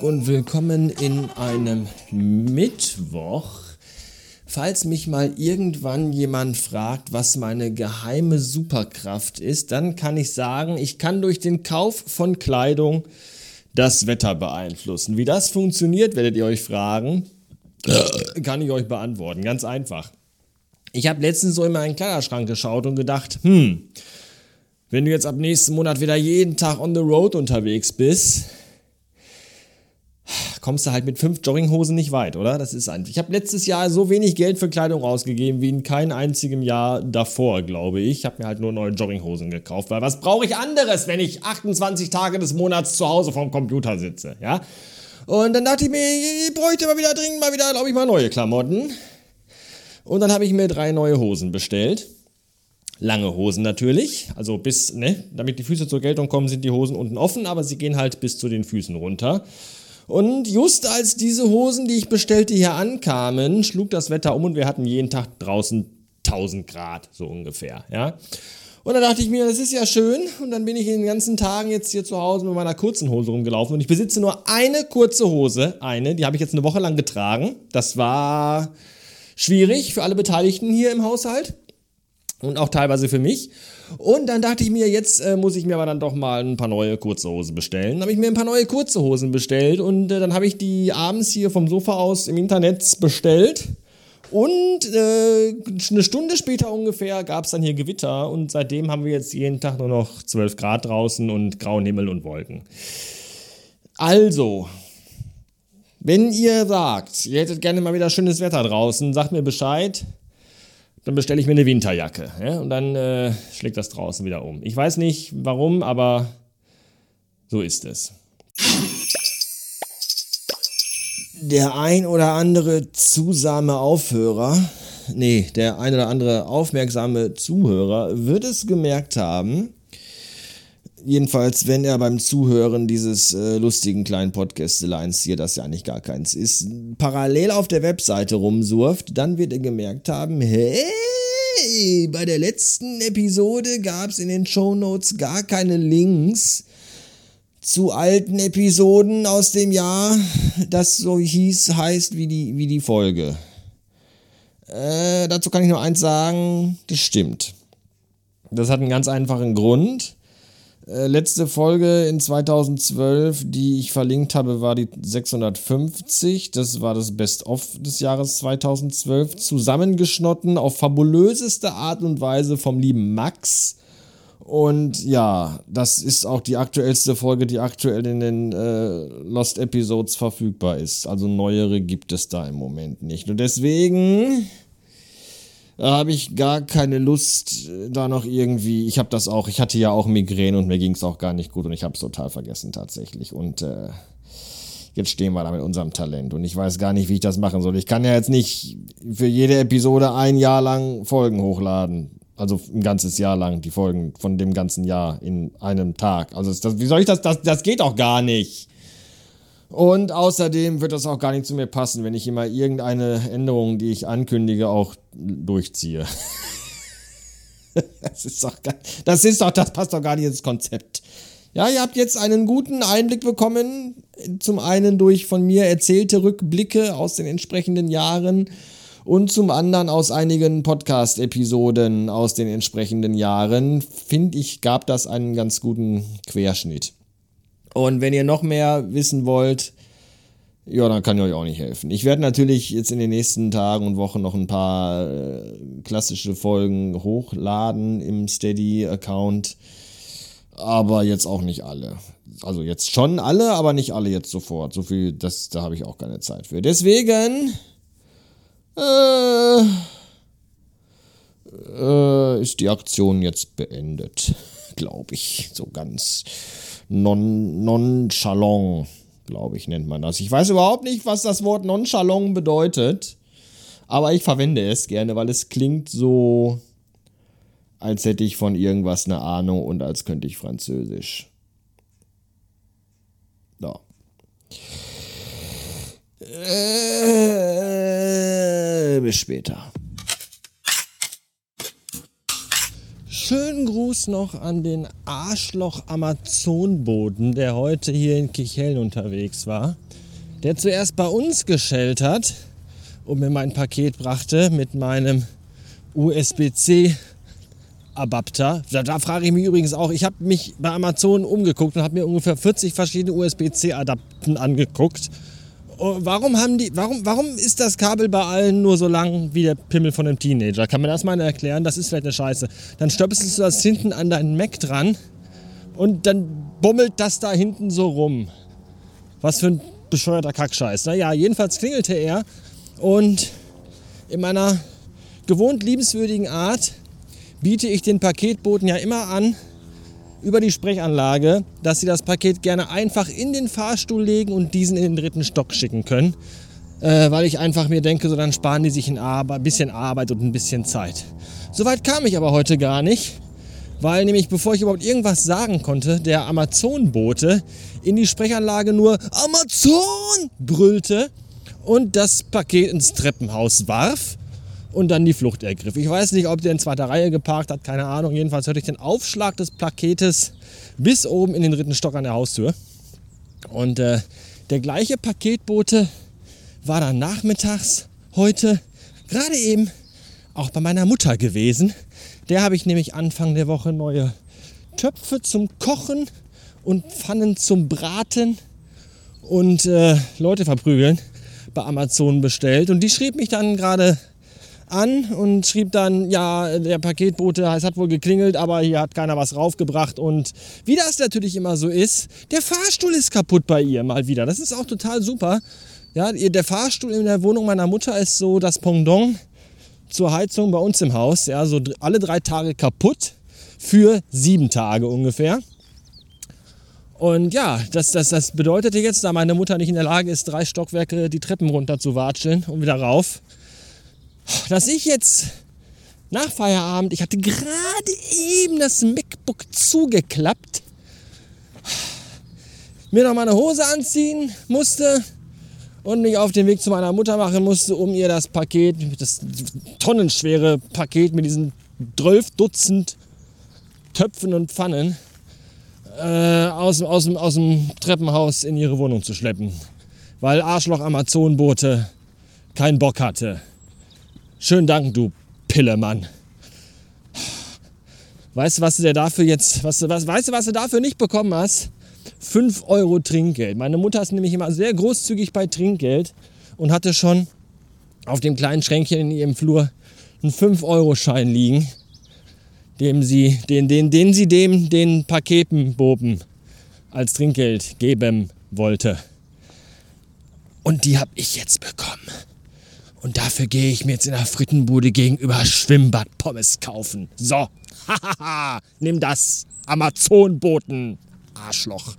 Tag und willkommen in einem Mittwoch. Falls mich mal irgendwann jemand fragt, was meine geheime Superkraft ist, dann kann ich sagen, ich kann durch den Kauf von Kleidung das Wetter beeinflussen. Wie das funktioniert, werdet ihr euch fragen. kann ich euch beantworten. Ganz einfach. Ich habe letztens so in meinen Kleiderschrank geschaut und gedacht, hm, wenn du jetzt ab nächsten Monat wieder jeden Tag on the road unterwegs bist, kommst du halt mit fünf Jogginghosen nicht weit, oder? Das ist einfach. Ich habe letztes Jahr so wenig Geld für Kleidung ausgegeben wie in keinem einzigen Jahr davor, glaube ich. Ich habe mir halt nur neue Jogginghosen gekauft, weil was brauche ich anderes, wenn ich 28 Tage des Monats zu Hause vorm Computer sitze, ja? Und dann dachte ich mir, ich bräuchte mal wieder dringend mal wieder, glaube ich, mal neue Klamotten. Und dann habe ich mir drei neue Hosen bestellt. Lange Hosen natürlich, also bis, ne, damit die Füße zur Geltung kommen, sind die Hosen unten offen, aber sie gehen halt bis zu den Füßen runter. Und just als diese Hosen, die ich bestellte, hier ankamen, schlug das Wetter um und wir hatten jeden Tag draußen 1000 Grad, so ungefähr, ja. Und dann dachte ich mir, das ist ja schön. Und dann bin ich in den ganzen Tagen jetzt hier zu Hause mit meiner kurzen Hose rumgelaufen. Und ich besitze nur eine kurze Hose, eine, die habe ich jetzt eine Woche lang getragen. Das war schwierig für alle Beteiligten hier im Haushalt und auch teilweise für mich. Und dann dachte ich mir, jetzt äh, muss ich mir aber dann doch mal ein paar neue kurze Hosen bestellen. Dann habe ich mir ein paar neue kurze Hosen bestellt und äh, dann habe ich die abends hier vom Sofa aus im Internet bestellt. Und äh, eine Stunde später ungefähr gab es dann hier Gewitter und seitdem haben wir jetzt jeden Tag nur noch 12 Grad draußen und grauen Himmel und Wolken. Also, wenn ihr sagt, ihr hättet gerne mal wieder schönes Wetter draußen, sagt mir Bescheid dann bestelle ich mir eine Winterjacke. Ja? Und dann äh, schlägt das draußen wieder um. Ich weiß nicht warum, aber so ist es. Der ein oder andere zusame Aufhörer, nee, der ein oder andere aufmerksame Zuhörer wird es gemerkt haben, Jedenfalls, wenn er beim Zuhören dieses äh, lustigen kleinen Podcasteleins hier, das ja eigentlich gar keins ist, parallel auf der Webseite rumsurft, dann wird er gemerkt haben, hey, bei der letzten Episode gab es in den Show Notes gar keine Links zu alten Episoden aus dem Jahr, das so hieß, heißt wie die, wie die Folge. Äh, dazu kann ich nur eins sagen, das stimmt. Das hat einen ganz einfachen Grund. Äh, letzte Folge in 2012, die ich verlinkt habe, war die 650. Das war das Best-of des Jahres 2012. Zusammengeschnotten auf fabulöseste Art und Weise vom lieben Max. Und ja, das ist auch die aktuellste Folge, die aktuell in den äh, Lost Episodes verfügbar ist. Also neuere gibt es da im Moment nicht. Und deswegen da habe ich gar keine Lust, äh, da noch irgendwie. Ich habe das auch, ich hatte ja auch Migräne und mir ging es auch gar nicht gut und ich habe es total vergessen tatsächlich. Und äh, jetzt stehen wir da mit unserem Talent und ich weiß gar nicht, wie ich das machen soll. Ich kann ja jetzt nicht für jede Episode ein Jahr lang Folgen hochladen. Also ein ganzes Jahr lang die Folgen von dem ganzen Jahr in einem Tag. Also das, wie soll ich das, das? Das geht auch gar nicht. Und außerdem wird das auch gar nicht zu mir passen, wenn ich immer irgendeine Änderung, die ich ankündige, auch durchziehe. das ist doch, das ist doch, das passt doch gar nicht ins Konzept. Ja, ihr habt jetzt einen guten Einblick bekommen. Zum einen durch von mir erzählte Rückblicke aus den entsprechenden Jahren und zum anderen aus einigen Podcast-Episoden aus den entsprechenden Jahren. Finde ich, gab das einen ganz guten Querschnitt. Und wenn ihr noch mehr wissen wollt, ja, dann kann ich euch auch nicht helfen. Ich werde natürlich jetzt in den nächsten Tagen und Wochen noch ein paar äh, klassische Folgen hochladen im Steady-Account, aber jetzt auch nicht alle. Also jetzt schon alle, aber nicht alle jetzt sofort. So viel, das, da habe ich auch keine Zeit für. Deswegen äh, äh, ist die Aktion jetzt beendet, glaube ich. So ganz non, nonchalant, glaube ich, nennt man das. Ich weiß überhaupt nicht, was das Wort nonchalant bedeutet, aber ich verwende es gerne, weil es klingt so, als hätte ich von irgendwas eine Ahnung und als könnte ich Französisch. Ja. Äh, bis später. Schönen Gruß noch an den Arschloch Amazonboden, der heute hier in Kichellen unterwegs war. Der zuerst bei uns geschellt hat und mir mein Paket brachte mit meinem USB-C Adapter. Da, da, frage ich mich übrigens auch, ich habe mich bei Amazon umgeguckt und habe mir ungefähr 40 verschiedene USB-C-Adapten angeguckt. Oh, warum, haben die, warum, warum ist das Kabel bei allen nur so lang wie der Pimmel von einem Teenager? Kann man das mal erklären? Das ist vielleicht eine Scheiße. Dann stöpselst du das hinten an deinen Mac dran und dann bummelt das da hinten so rum. Was für ein bescheuerter Kackscheiß. Naja, jedenfalls klingelte er und in meiner gewohnt liebenswürdigen Art biete ich den Paketboten ja immer an, über die Sprechanlage, dass sie das Paket gerne einfach in den Fahrstuhl legen und diesen in den dritten Stock schicken können. Äh, weil ich einfach mir denke, so dann sparen die sich ein, ein bisschen Arbeit und ein bisschen Zeit. Soweit kam ich aber heute gar nicht, weil nämlich bevor ich überhaupt irgendwas sagen konnte, der Amazon-Bote in die Sprechanlage nur Amazon brüllte und das Paket ins Treppenhaus warf und dann die Flucht ergriff. Ich weiß nicht, ob der in zweiter Reihe geparkt hat, keine Ahnung. Jedenfalls hörte ich den Aufschlag des Paketes bis oben in den dritten Stock an der Haustür. Und äh, der gleiche Paketbote war dann nachmittags heute gerade eben auch bei meiner Mutter gewesen. Der habe ich nämlich Anfang der Woche neue Töpfe zum Kochen und Pfannen zum Braten und äh, Leute verprügeln bei Amazon bestellt. Und die schrieb mich dann gerade an und schrieb dann, ja, der Paketbote, es hat wohl geklingelt, aber hier hat keiner was raufgebracht. Und wie das natürlich immer so ist, der Fahrstuhl ist kaputt bei ihr mal wieder. Das ist auch total super. Ja, der Fahrstuhl in der Wohnung meiner Mutter ist so das Pendant zur Heizung bei uns im Haus. Ja, so alle drei Tage kaputt für sieben Tage ungefähr. Und ja, das, das, das bedeutete jetzt, da meine Mutter nicht in der Lage ist, drei Stockwerke die Treppen runter zu watscheln und wieder rauf, dass ich jetzt nach Feierabend, ich hatte gerade eben das MacBook zugeklappt, mir noch meine Hose anziehen musste und mich auf den Weg zu meiner Mutter machen musste, um ihr das Paket, das tonnenschwere Paket mit diesen 12 Dutzend Töpfen und Pfannen äh, aus, aus, aus dem Treppenhaus in ihre Wohnung zu schleppen. Weil Arschloch Amazonbote keinen Bock hatte. Schönen Dank, du Pillemann. Weißt du, was du dafür jetzt, was, was, weißt du, was du dafür nicht bekommen hast? 5 Euro Trinkgeld. Meine Mutter ist nämlich immer sehr großzügig bei Trinkgeld und hatte schon auf dem kleinen Schränkchen in ihrem Flur einen 5-Euro-Schein liegen, dem sie, den, den, den sie dem den Paketenboben als Trinkgeld geben wollte. Und die habe ich jetzt bekommen. Und dafür gehe ich mir jetzt in der Frittenbude gegenüber Schwimmbad Pommes kaufen. So, hahaha, nimm das, Amazonboten, Arschloch.